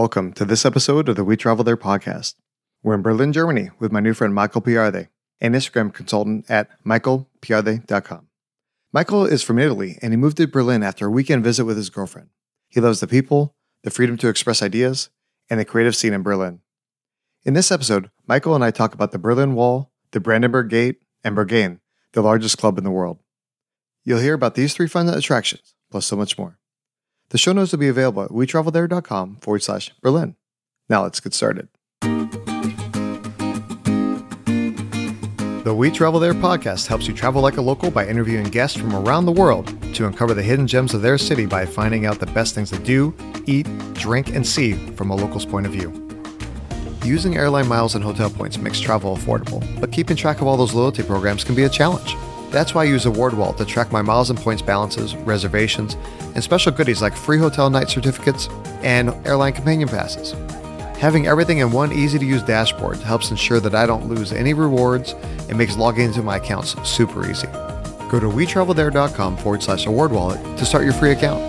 Welcome to this episode of the We Travel There podcast. We're in Berlin, Germany with my new friend Michael Piardi, an Instagram consultant at michaelpiardi.com. Michael is from Italy and he moved to Berlin after a weekend visit with his girlfriend. He loves the people, the freedom to express ideas, and the creative scene in Berlin. In this episode, Michael and I talk about the Berlin Wall, the Brandenburg Gate, and Berghain, the largest club in the world. You'll hear about these three fun attractions, plus so much more. The show notes will be available at wetravelthere.com forward slash Berlin. Now let's get started. The We Travel There podcast helps you travel like a local by interviewing guests from around the world to uncover the hidden gems of their city by finding out the best things to do, eat, drink, and see from a local's point of view. Using airline miles and hotel points makes travel affordable, but keeping track of all those loyalty programs can be a challenge. That's why I use AwardWallet to track my miles and points balances, reservations, and special goodies like free hotel night certificates and airline companion passes. Having everything in one easy to use dashboard helps ensure that I don't lose any rewards and makes logging into my accounts super easy. Go to wetravelthere.com forward slash award wallet to start your free account.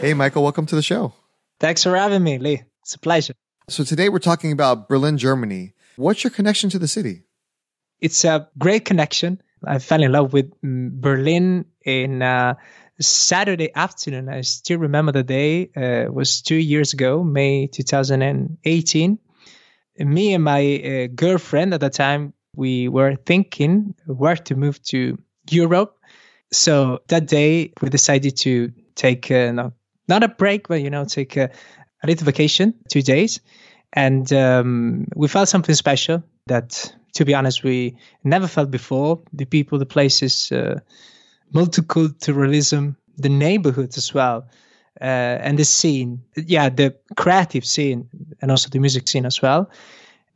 Hey, Michael, welcome to the show. Thanks for having me, Lee. It's a pleasure. So today we're talking about Berlin, Germany. What's your connection to the city? It's a great connection. I fell in love with mm, Berlin in uh, Saturday afternoon. I still remember the day. Uh, it was two years ago, May 2018. Me and my uh, girlfriend at the time, we were thinking where to move to Europe. So that day, we decided to take uh, no, not a break, but you know, take a, a little vacation, two days, and um, we felt something special that, to be honest, we never felt before. The people, the places, uh, multiculturalism, the neighborhoods as well, uh, and the scene. Yeah, the creative scene and also the music scene as well.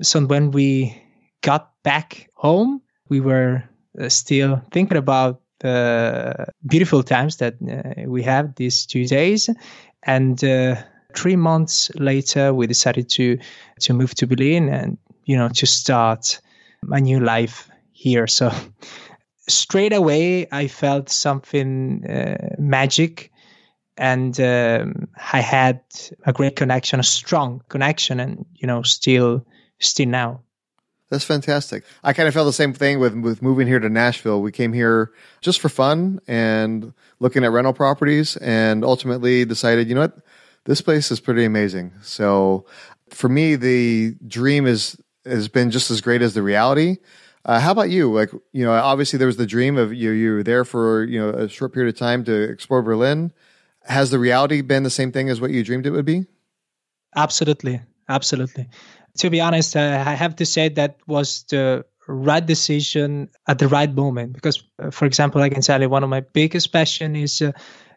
So when we got back home, we were uh, still thinking about the beautiful times that uh, we have these two days, and uh, three months later, we decided to to move to Berlin and you know to start my new life here. So straight away, I felt something uh, magic, and um, I had a great connection, a strong connection, and you know still still now. That's fantastic. I kind of felt the same thing with with moving here to Nashville. We came here just for fun and looking at rental properties, and ultimately decided, you know what, this place is pretty amazing. So for me, the dream is has been just as great as the reality. Uh, how about you? Like, you know, obviously there was the dream of you. You were there for you know a short period of time to explore Berlin. Has the reality been the same thing as what you dreamed it would be? Absolutely, absolutely. To be honest, I have to say that was the right decision at the right moment because, uh, for example, I can tell you one of my biggest passion is uh,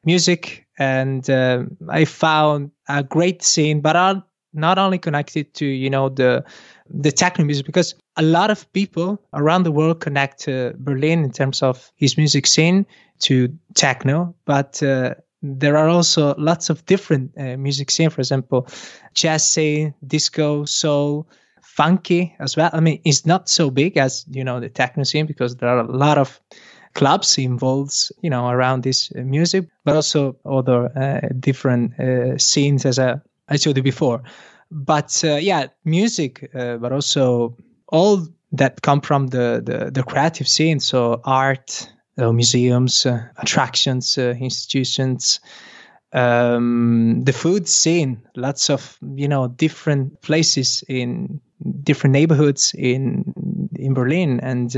music, and uh, I found a great scene, but I'll not only connected to you know the the techno music because a lot of people around the world connect to Berlin in terms of his music scene to techno, but uh, there are also lots of different uh, music scene. For example, jazz scene, disco, soul, funky as well. I mean, it's not so big as you know the techno scene because there are a lot of clubs involved, you know, around this uh, music, but also other uh, different uh, scenes as I, I told you before. But uh, yeah, music, uh, but also all that come from the, the, the creative scene. So art, uh, museums, attractions, institutions, um, the food scene, lots of, you know, different places in different neighborhoods in, in Berlin. And,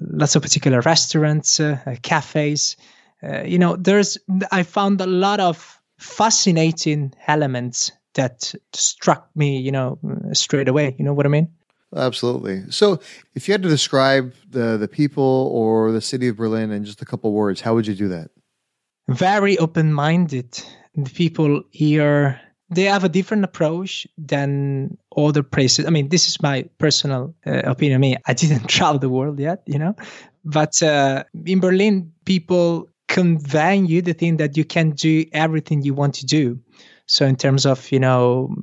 lots of particular restaurants, uh, uh, cafes. Uh, you know, there's I found a lot of fascinating elements that struck me, you know, straight away. You know what I mean? Absolutely. So, if you had to describe the the people or the city of Berlin in just a couple words, how would you do that? Very open minded. The people here they have a different approach than other places. I mean, this is my personal uh, opinion. I mean, I didn't travel the world yet, you know, but uh, in Berlin, people convey you the thing that you can do everything you want to do. So, in terms of, you know,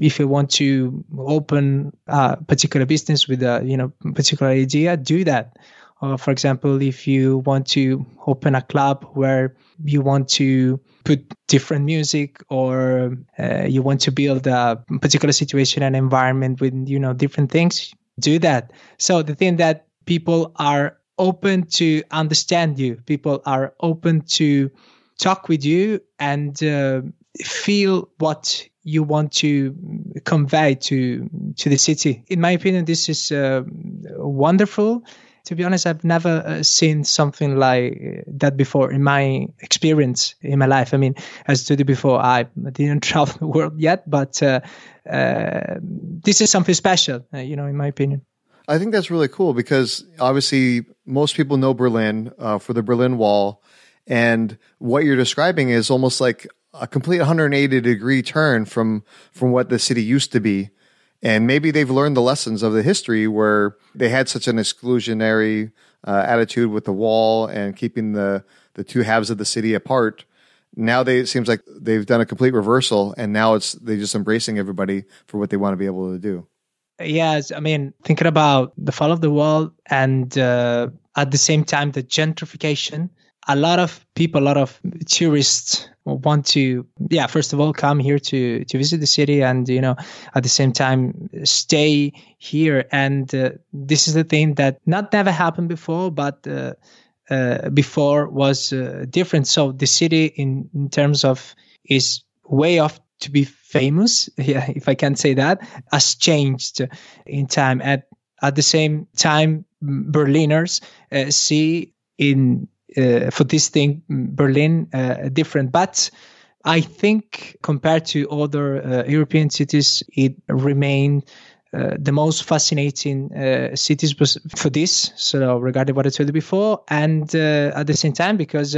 if you want to open a particular business with a, you know, particular idea, do that. Or for example, if you want to open a club where you want to put different music or uh, you want to build a particular situation and environment with you know different things do that. So the thing that people are open to understand you people are open to talk with you and uh, feel what you want to convey to to the city. In my opinion this is uh, wonderful to be honest, I've never uh, seen something like uh, that before in my experience in my life. I mean, as you before, I didn't travel the world yet, but uh, uh, this is something special, uh, you know, in my opinion. I think that's really cool because obviously most people know Berlin for the Berlin Wall. And what you're describing is almost like a complete 180 degree turn from, from what the city used to be. And maybe they've learned the lessons of the history where they had such an exclusionary uh, attitude with the wall and keeping the, the two halves of the city apart. Now they, it seems like they've done a complete reversal and now it's, they're just embracing everybody for what they want to be able to do. Yes, I mean, thinking about the fall of the wall and uh, at the same time, the gentrification, a lot of people, a lot of tourists want to yeah first of all come here to to visit the city and you know at the same time stay here. And uh, this is the thing that not never happened before but uh, uh, before was uh, different. So the city in, in terms of is way off to be famous yeah if i can say that has changed in time. At at the same time berliners uh, see in uh, for this thing, Berlin uh, different. But I think compared to other uh, European cities, it remained uh, the most fascinating uh, cities for this. So regarding what I told you before, and at the same time because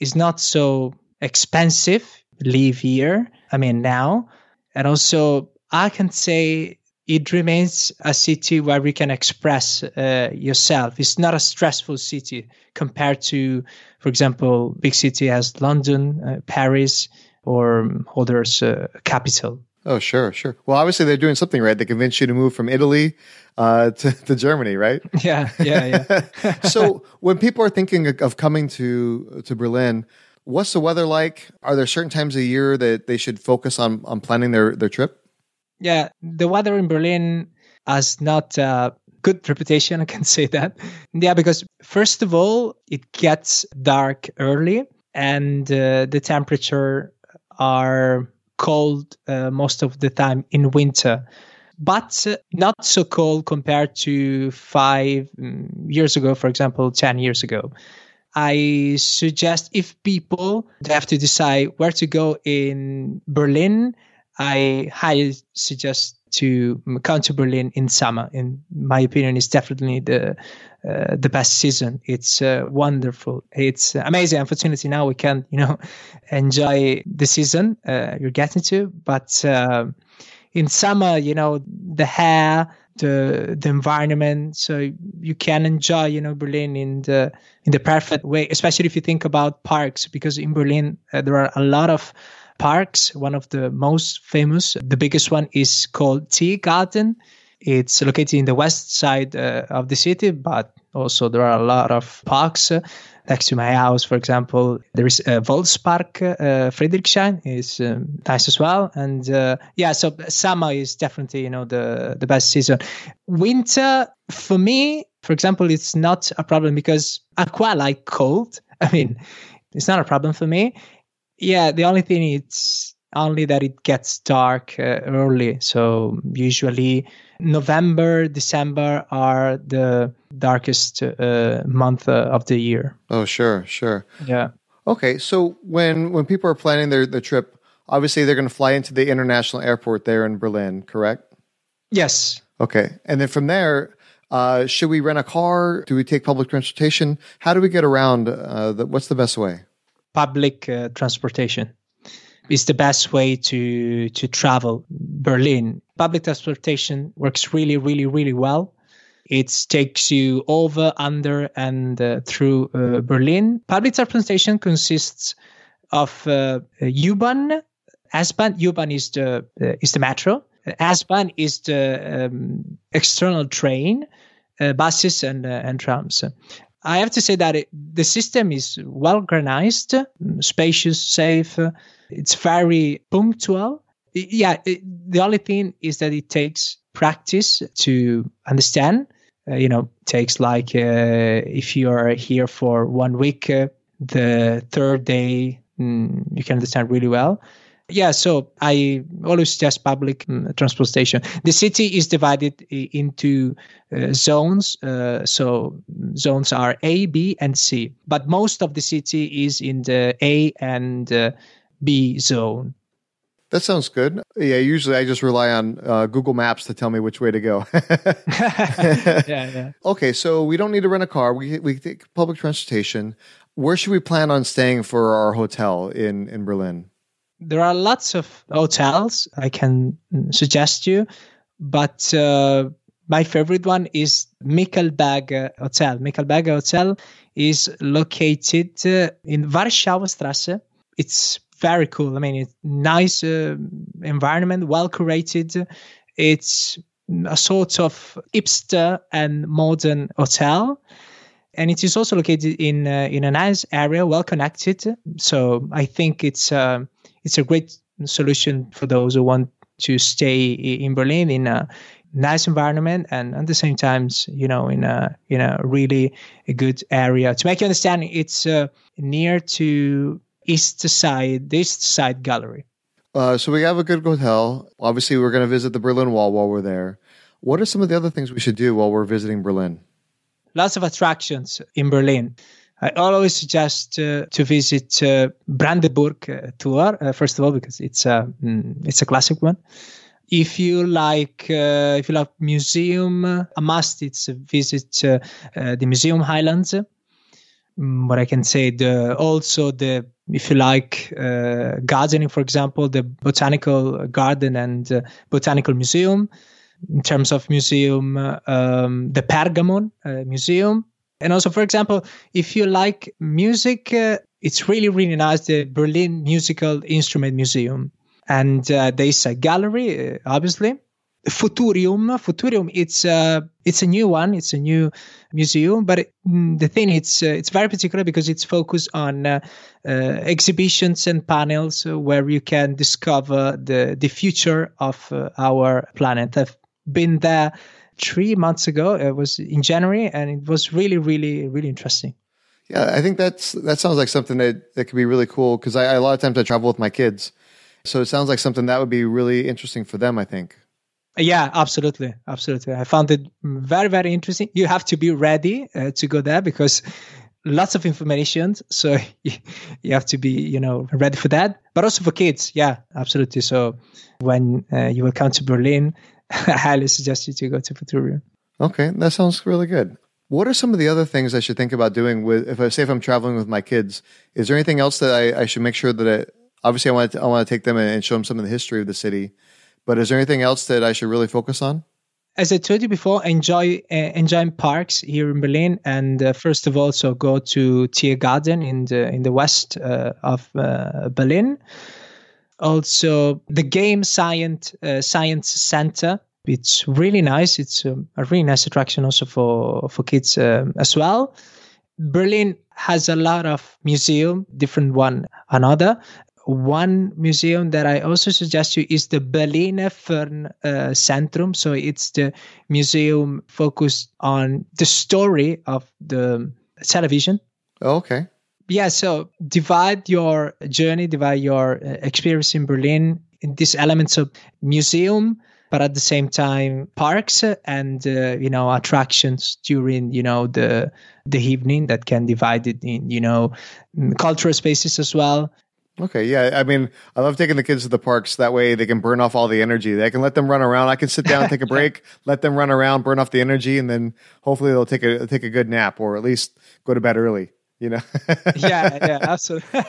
it's not so expensive live here. I mean now, and also I can say it remains a city where you can express uh, yourself. It's not a stressful city compared to, for example, big city as London, uh, Paris, or others uh, capital. Oh, sure, sure. Well, obviously they're doing something right. They convinced you to move from Italy uh, to, to Germany, right? Yeah, yeah, yeah. so when people are thinking of coming to to Berlin, what's the weather like? Are there certain times of year that they should focus on on planning their their trip? Yeah, the weather in Berlin has not a good reputation, I can say that. Yeah, because first of all, it gets dark early and uh, the temperature are cold uh, most of the time in winter but uh, not so cold compared to five mm, years ago, for example, 10 years ago. I suggest if people have to decide where to go in Berlin, I highly suggest to come to Berlin in summer. In my opinion, it's definitely the uh, the best season. It's uh, wonderful. It's amazing. Unfortunately, now we can't, you know, enjoy the season uh, you're getting to. But uh, in summer, you know, the hair, the the environment, so you can enjoy, you know, Berlin in the in the perfect way. Especially if you think about parks, because in Berlin uh, there are a lot of parks. One of the most famous, the biggest one is called Tiergarten. It's located in the west side uh, of the city, but also there are a lot of parks uh, next to my house. For example, there is a Volkspark uh, Friedrichshain is um, nice as well. And uh, yeah, so summer is definitely you know the the best season. Winter for me, for example, it's not a problem because I quite like cold. I mean, it's not a problem for me. Yeah, the only thing is only that it gets dark uh, early. So usually November, December are the darkest uh, month uh, of the year. Oh, sure, sure. Yeah. Okay, so when when people are planning their their trip, obviously they're going to fly into the international airport there in Berlin, correct? Yes. Okay, and then from there, uh, should we rent a car? Do we take public transportation? How do we get around? Uh, the, what's the best way? Public uh, transportation is the best way to to travel Berlin. Public transportation works really, really, really well. It takes you over, under, and uh, through uh, Berlin. Public transportation consists of uh, U-Bahn. S-Bahn. U-Bahn is the uh, is the metro. S-Bahn is the um, external train uh, buses and uh, and trams. I have to say that it, the system is well organized, spacious, safe. It's very punctual. Yeah, it, the only thing is that it takes practice to understand. Uh, you know, takes like uh, if you are here for one week, uh, the third day mm, you can understand really well. Yeah, so I always suggest public um, transportation. The city is divided into uh, zones. Uh, so zones are A, B, and C. But most of the city is in the A and uh, B zone. That sounds good. Yeah, usually I just rely on uh, Google Maps to tell me which way to go. yeah, yeah. Okay, so we don't need to rent a car. We we take public transportation. Where should we plan on staying for our hotel in in Berlin? There are lots of hotels I can suggest you, but uh, my favorite one is Michelberg Hotel. Michelberg Hotel is located uh, in Warschauer Strasse. It's very cool. I mean, it's nice uh, environment, well curated. It's a sort of hipster and modern hotel and it is also located in uh, in a nice area, well connected. So I think it's uh, it's a great solution for those who want to stay in Berlin in a nice environment and at the same time, you know, in a in a really a good area. To make you understand, it's uh, near to East Side, the East Side Gallery. Uh, so we have a good hotel. Obviously, we're going to visit the Berlin Wall while we're there. What are some of the other things we should do while we're visiting Berlin? Lots of attractions in Berlin. I always suggest uh, to visit uh, Brandenburg uh, tour uh, first of all because it's a mm, it's a classic one. If you like uh, if you like museum, a must it's visit uh, the Museum Highlands. Mm, what I can say, the also the if you like gardening, for example, the botanical garden and botanical museum. In terms of museum, um, the Pergamon Museum and also, for example, if you like music, uh, it's really, really nice. The Berlin Musical Instrument Museum. And uh, there's a gallery, uh, obviously. Futurium, Futurium, it's uh, it's a new one. It's a new museum, but it, mm, the thing it's uh, it's very particular because it's focused on uh, uh exhibitions and panels where you can discover the the future of uh, our planet. Been there three months ago. It was in January, and it was really, really, really interesting. Yeah, I think that's that sounds like something that that could be really cool because I, I, a lot of times I travel with my kids, so it sounds like something that would be really interesting for them. I think. Yeah, absolutely, absolutely. I found it very, very interesting. You have to be ready uh, to go there because lots of information so you have to be you know ready for that but also for kids yeah absolutely so when uh, you will come to berlin I highly suggest you to go to Futurium. Okay, that sounds really good. What are some of the other things I should think about doing with if I say if I'm traveling with my kids? Is there anything else that I, I should make sure that I, obviously I want to, I want to take them and show them some of the history of the city, but is there anything else that I should really focus on? As I told you before, enjoy uh, enjoy parks here in Berlin, and uh, first of all, so go to Tiergarten in the in the west uh, of uh, Berlin also the game science uh, science center it's really nice it's um, a really nice attraction also for for kids um, as well berlin has a lot of museum different one another one museum that I also suggest you is the Berliner Fern uh. So it's the museum focused on the story of the television. Oh, okay yeah, so divide your journey, divide your uh, experience in Berlin in these elements of museum, but at the same time parks and uh, you know attractions during you know the the evening that can divide it in you know mm, cultural spaces as well. Okay, yeah. I mean, I love taking the kids to the parks. That way, they can burn off all the energy. They can let them run around. I can sit down, take a break, let them run around, burn off the energy, and then hopefully they'll take a take a good nap or at least go to bed early you know yeah yeah absolutely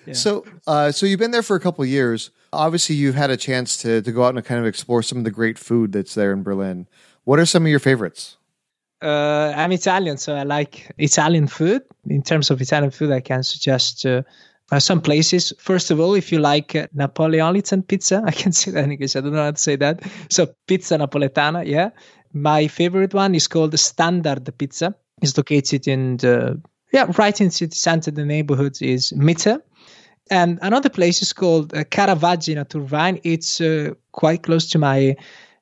yeah. so uh, so you've been there for a couple years obviously you've had a chance to to go out and kind of explore some of the great food that's there in berlin what are some of your favorites uh, i'm italian so i like italian food in terms of italian food i can suggest uh, uh, some places. First of all, if you like uh, Napoleonitan pizza, I can say that in English. I don't know how to say that. So pizza napoletana, yeah. My favorite one is called Standard Pizza. It's located in the yeah right in city center. The neighborhood is Mitte. And another place is called uh, Caravaggi Naturvine. It's uh, quite close to my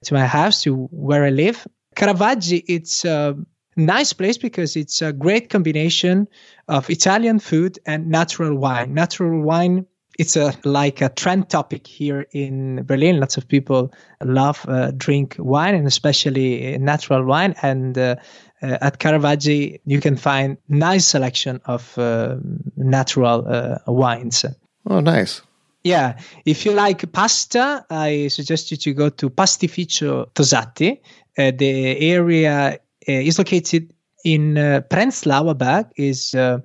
to my house, to where I live. Caravaggi, it's a nice place because it's a great combination of Italian food and natural wine. Natural wine, it's a like a trend topic here in Berlin. Lots of people love uh, drink wine and especially natural wine. And uh, uh, at Caravaggi, you can find nice selection of uh, natural uh, wines. Oh, nice. Yeah, if you like pasta, I suggest you to go to Pastificio Tosatti. Uh, the area uh, is located in uh, Prenzlauer Berg, is uh,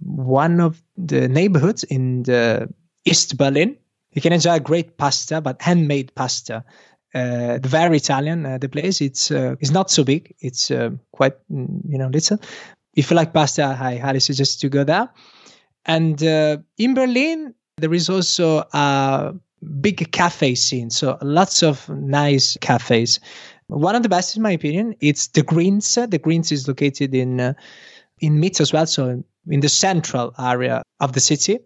one of the neighborhoods in the East Berlin. You can enjoy great pasta, but handmade pasta. Uh, very Italian. Uh, the place it's uh, it's not so big. It's uh, quite mm, you know little. If you like pasta, I highly suggest you go there. And in Berlin, there is also a big cafe scene, so lots of nice cafes. One of the best, in my opinion, it's the Greens. The Greens is located in uh, in Mitte as well, so in the central area of the city.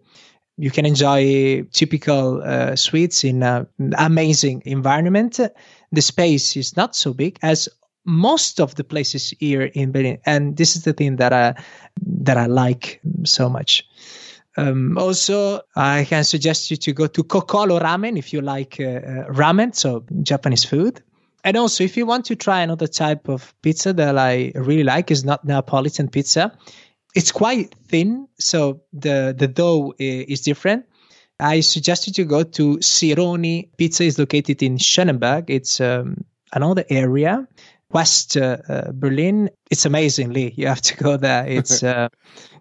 You can enjoy typical uh, sweets in an amazing environment. The space is not so big as most of the places here in Berlin, and this is the thing that I that I like so much. Um, also, I can suggest you to go to Cocolo Ramen if you like uh, uh, ramen, so Japanese food. And also, if you want to try another type of pizza that I really like, is not Neapolitan pizza. It's quite thin, so the the dough is different. I suggest you to go to Sironi Pizza. is located in Schöneberg. It's um, another area, West uh, uh, Berlin. It's amazingly. You have to go there. It's uh,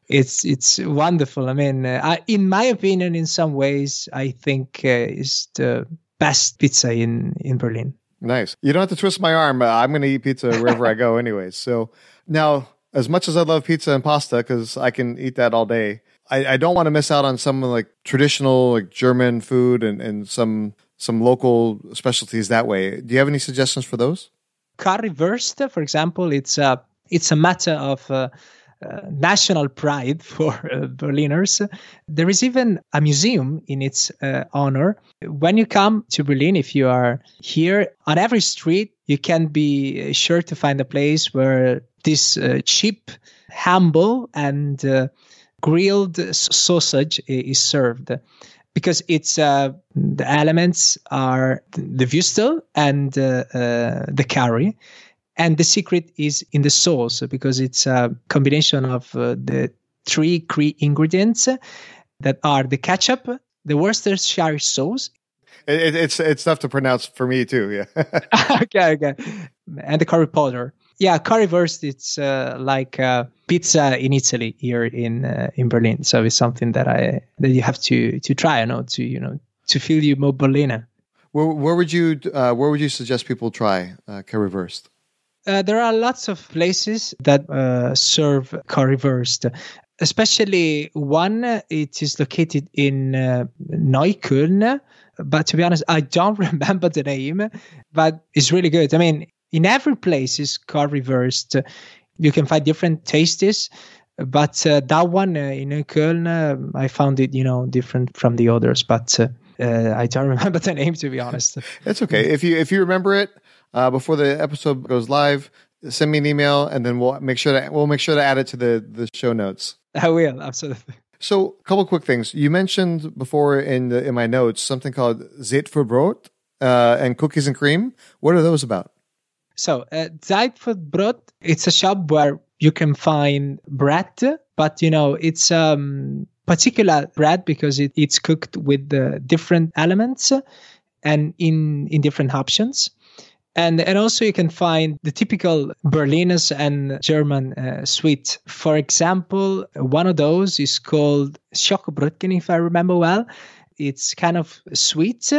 it's it's wonderful. I mean, uh, I, in my opinion, in some ways, I think uh, is the best pizza in in Berlin. Nice. You don't have to twist my arm. Uh, I'm going to eat pizza wherever I go, anyways. So now, as much as I love pizza and pasta, because I can eat that all day, I, I don't want to miss out on some like traditional like German food and, and some some local specialties that way. Do you have any suggestions for those? Currywurst, for example, it's a it's a matter of uh, uh, national pride for uh, Berliners. There is even a museum in its uh, honor. When you come to Berlin, if you are here, on every street, you can be sure to find a place where this uh, cheap, humble, and uh, grilled sausage is served. Because it's the elements are the Würstel and the curry and the secret is in the sauce because it's a combination of uh, the three key ingredients that are the ketchup, the Worcestershire sauce. It, it's it's tough to pronounce for me too. Yeah. okay, okay, and the curry powder. Yeah, currywurst. It's uh, like uh, pizza in Italy here in uh, in Berlin. So it's something that I that you have to to try. You know, to you know to feel you more Berliner. Where, where would you uh, where would you suggest people try uh, currywurst? Uh, there are lots of places that uh, serve currywurst especially one it is located in uh, neukölln but to be honest i don't remember the name but it's really good i mean in every place is currywurst you can find different tastes but uh, that one uh, in Köln, uh, I found it, you know, different from the others. But I don't remember the name to be honest. It's okay if you if you remember it uh, before the episode goes live. Send me an email, and then we'll make sure that we'll make sure to add it to the the show notes. I will absolutely. So, a couple quick things. You mentioned before in the, in my notes something called Zeit für Brot uh, and cookies and cream. What are those about? So, uh, Brot, it's a shop where you can find bread, but you know it's um particular bread because it, it's cooked with the different elements and in in different options and and also you can find the typical Berliners and German uh, sweet. For example, one of those is called Schokobrötchen, if I remember well. It's kind of sweet,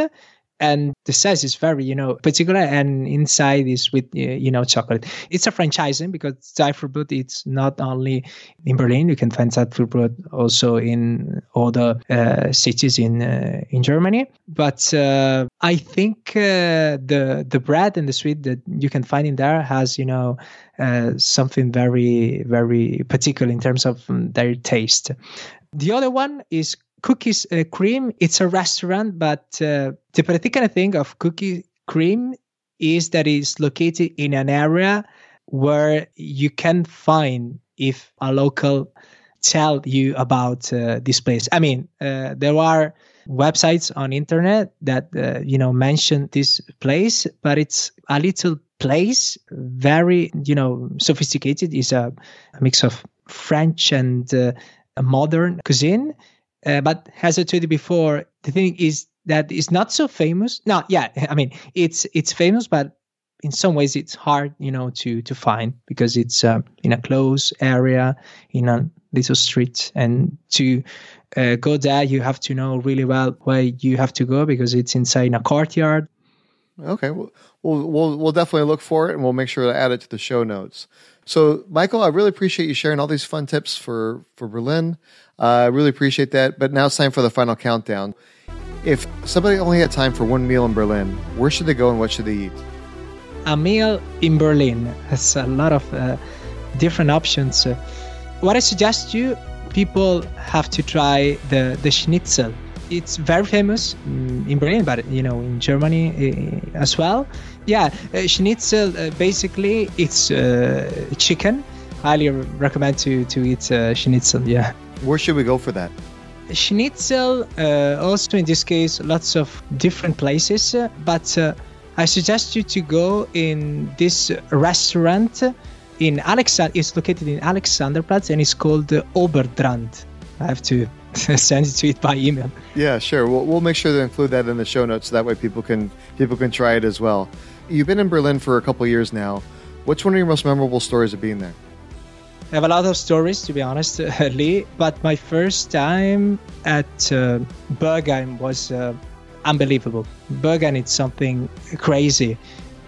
and the size is very you know particular and inside is with you know chocolate. It's a franchising because Zeit für Brot it's not only in berlin. You can find Zeit für Brot also in other uh, cities in uh, in germany. But uh, i think uh, the the bread and the sweet that you can find in there has you know uh, something very very particular in terms of um, their taste. The other one is cookies uh, cream it's a restaurant but uh, the particular thing of cookie cream is that it's located in an area where you can find if a local tell you about uh, this place. I mean uh, there are websites on internet that uh, you know mention this place but it's a little place very you know sophisticated. Is a, a mix of french and uh, modern cuisine uh, but as I told you before, the thing is that it's not so famous. No, yeah, I mean it's it's famous, but in some ways it's hard, you know, to to find because it's uh, in a close area in a little street, and to uh, go there you have to know really well where you have to go because it's inside a courtyard. Okay, we'll, we'll we'll definitely look for it, and we'll make sure to add it to the show notes. So, Michael, I really appreciate you sharing all these fun tips for for Berlin. I really appreciate that. But now it's time for the final countdown. If somebody only had time for one meal in Berlin, where should they go and what should they eat? A meal in Berlin has a lot of uh, different options. What I suggest you, people have to try the, the schnitzel. It's very famous in Berlin, but you know in Germany uh, as well. Yeah, uh, schnitzel basically it's chicken. Highly recommend to to eat schnitzel. Yeah. Where should we go for that? Schnitzel, uh, also in this case, lots of different places, uh, but uh, I suggest you to go in this restaurant in Alexander. It's located in Alexanderplatz and it's called Oberdrand. I have to send it to it by email. Yeah, sure. We'll, we'll make sure to include that in the show notes so that way people can people can try it as well. You've been in Berlin for a couple years now. What's one of your most memorable stories of being there? I have a lot of stories, to be honest, Lee. But my first time at uh, Berghain was uh, unbelievable. Berghain is something crazy.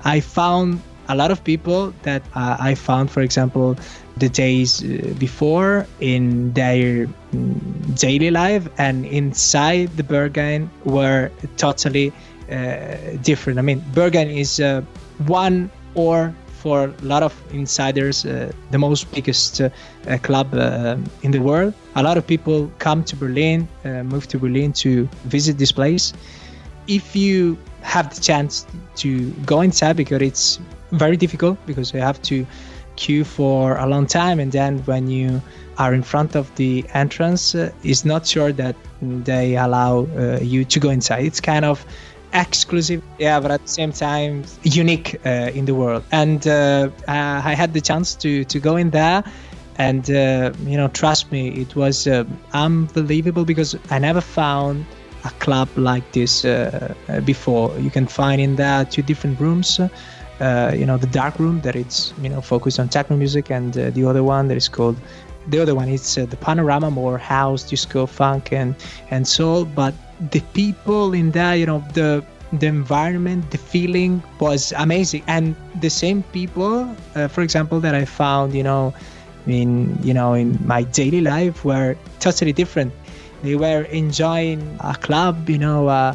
I found a lot of people that uh, I found, for example, the days uh, before in their mm, daily life and inside the Berghain were totally different. I mean, Berghain is uh, one or for a lot of insiders uh, the most biggest uh, uh, club uh, in the world. A lot of people come to Berlin, uh, move to Berlin to visit this place. If you have the chance to go inside, because it's very difficult, because you have to queue for a long time, and then when you are in front of the entrance, uh, it's not sure that they allow you to go inside. It's kind of exclusive, yeah, but at the same time unique uh, in the world. And uh, I had the chance to to go in there, and uh, you know, trust me, it was uh, unbelievable because I never found a club like this uh, before. You can find in there two different rooms. Uh, you know, the dark room that it's you know focused on techno music, and the other one that is called the other one is uh, the panorama more house disco funk and and soul but the people in that you know the the environment the feeling was amazing. And the same people uh, for example that i found you know in you know in my daily life were totally different. They were enjoying a club you know uh,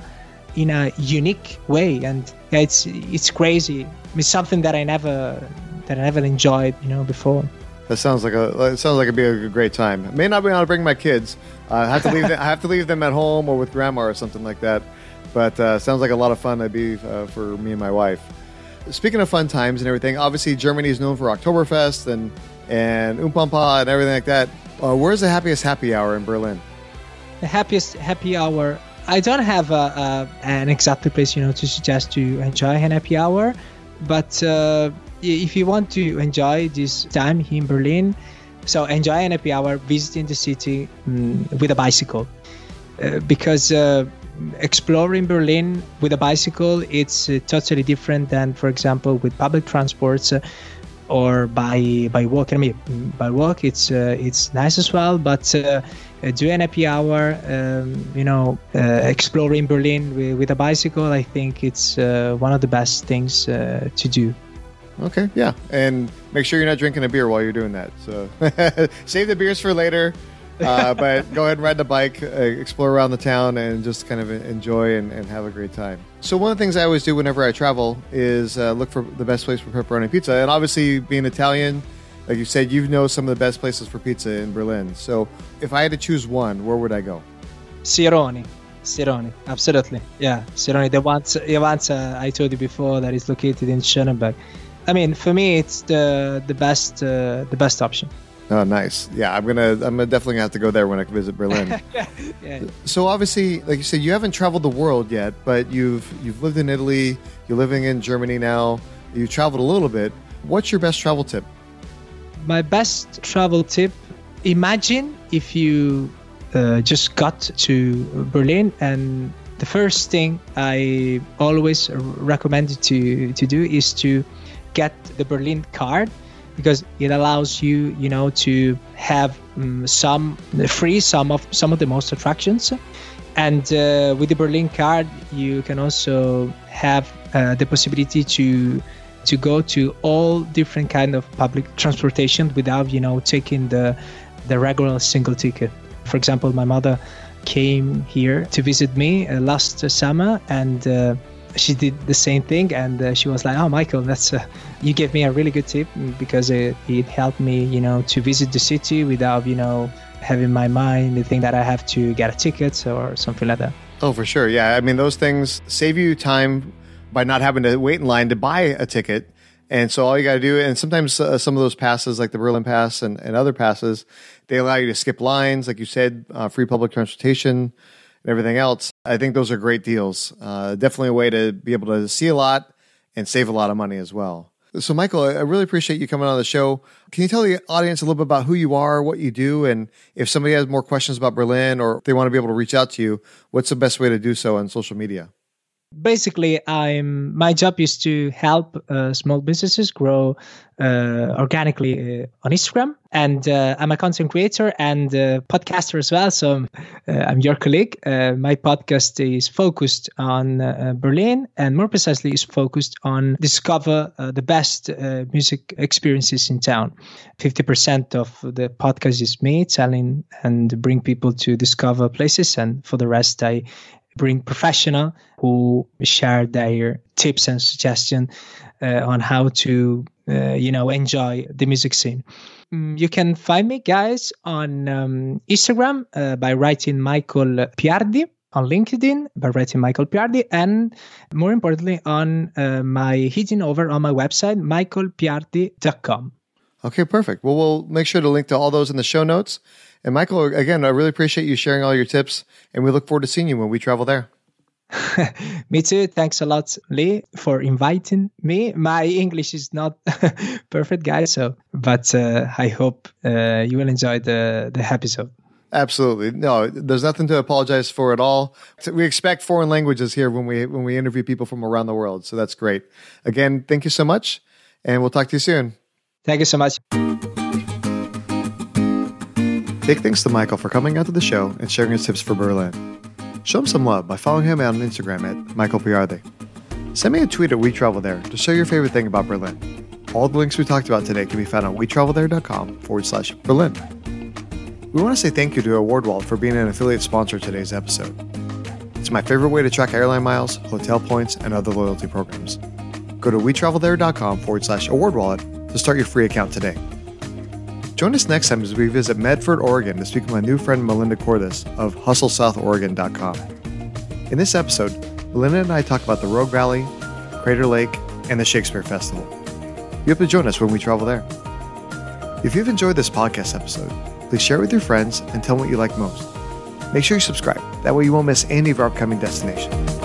in a unique way. And it's it's crazy. It's something that i never that i never enjoyed you know before that sounds like a it sounds like it'd be a great time. May not be able to bring my kids. Uh, I have to leave. them, I have to leave them at home or with grandma or something like that. But uh, sounds like a lot of fun. That'd be uh, for me and my wife. Speaking of fun times and everything, obviously Germany is known for Oktoberfest and and Umpampa and everything like that. Uh, where's the happiest happy hour in Berlin? The happiest happy hour. I don't have a, a, an exact place, you know, to suggest to enjoy an happy hour, but uh, if you want to enjoy this time in Berlin, so enjoy an happy hour visiting the city um, with a bicycle, uh, because uh, exploring Berlin with a bicycle it's uh, totally different than, for example, with public transports uh, or by by walk. I mean, by walk it's uh, it's nice as well, but uh, do an happy hour, um, you know, exploring Berlin with, with, a bicycle, I think it's one of the best things to do. Okay, yeah, and make sure you're not drinking a beer while you're doing that. So save the beers for later. Uh, but go ahead and ride the bike, uh, explore around the town, and just kind of enjoy and, and, have a great time. So one of the things I always do whenever I travel is uh, look for the best place for pepperoni pizza. And obviously, being Italian, like you said, you know some of the best places for pizza in Berlin. So if I had to choose one, where would I go? Sironi. Sironi, absolutely. Yeah, Sironi. The one, the one uh, I told you before that is located in Schöneberg. I mean, for me, it's the the best uh, the best option. Oh, nice. Yeah, I'm gonna I'm definitely gonna have to go there when I visit Berlin. yeah. So obviously, like you said, you haven't traveled the world yet, but you've you've lived in Italy. You're living in Germany now. You've traveled a little bit. What's your best travel tip? My best travel tip: Imagine if you uh, just got to Berlin and the first thing I always recommend to to do is to get the Berlin card because it allows you, you know, to have um, some free some of some of the most attractions. And uh, with the Berlin card, you can also have uh, the possibility to to go to all different kind of public transportation without, you know, taking the the regular single ticket. For example, my mother came here to visit me uh, last summer and uh, she did the same thing and uh, she was like oh michael that's uh, you gave me a really good tip because it, it helped me you know to visit the city without you know having my mind the thing that i have to get a ticket or something like that. Oh for sure. Yeah i mean those things save you time by not having to wait in line to buy a ticket. And so all you got to do and sometimes uh, some of those passes like the berlin pass and, and other passes they allow you to skip lines like you said uh, free public transportation and everything else. I think those are great deals. Uh, definitely a way to be able to see a lot and save a lot of money as well. So, Michael, I really appreciate you coming on the show. Can you tell the audience a little bit about who you are, what you do, and if somebody has more questions about Berlin or they want to be able to reach out to you, what's the best way to do so on social media? Basically i'm my job is to help uh, small businesses grow uh, organically uh, on instagram. And uh, i'm a content creator and podcaster as well. So uh, i'm your colleague. Uh, my podcast is focused on berlin and more precisely is focused on discover the best music experiences in town. 50% of the podcast is me telling and bring people to discover places. And for the rest i bring professional who share their tips and suggestion uh, on how to uh, you know enjoy the music scene. Mm, you can find me guys on um, instagram uh, by writing michael piardi on linkedin by writing michael piardi and more importantly on uh, my hidden over on my website michaelpiardi.com okay perfect well we'll make sure to link to all those in the show notes and Michael, again, I really appreciate you sharing all your tips, and we look forward to seeing you when we travel there. me too. Thanks a lot, Lee, for inviting me. My English is not perfect, guys, so but uh, I hope uh, you will enjoy the the episode. Absolutely, no. There's nothing to apologize for at all. We expect foreign languages here when we when we interview people from around the world, so that's great. Again, thank you so much, and we'll talk to you soon. Thank you so much. Big thanks to Michael for coming out to the show and sharing his tips for Berlin. Show him some love by following him on Instagram at Michael Piardi. Send me a tweet at We Travel There to share your favorite thing about Berlin. All the links we talked about today can be found on wetravelthere.com forward slash Berlin. We want to say thank you to AwardWallet for being an affiliate sponsor of today's episode. It's my favorite way to track airline miles, hotel points, and other loyalty programs. Go to wetravelthere.com forward slash AwardWallet to start your free account today. Join us next time as we visit Medford, Oregon to speak with my new friend Melinda Cordes of HustleSouthOregon.com. In this episode, Melinda and I talk about the Rogue Valley, Crater Lake, and the Shakespeare Festival. You have to join us when we travel there. If you've enjoyed this podcast episode, please share it with your friends and tell them what you like most. Make sure you subscribe, that way you won't miss any of our upcoming destinations.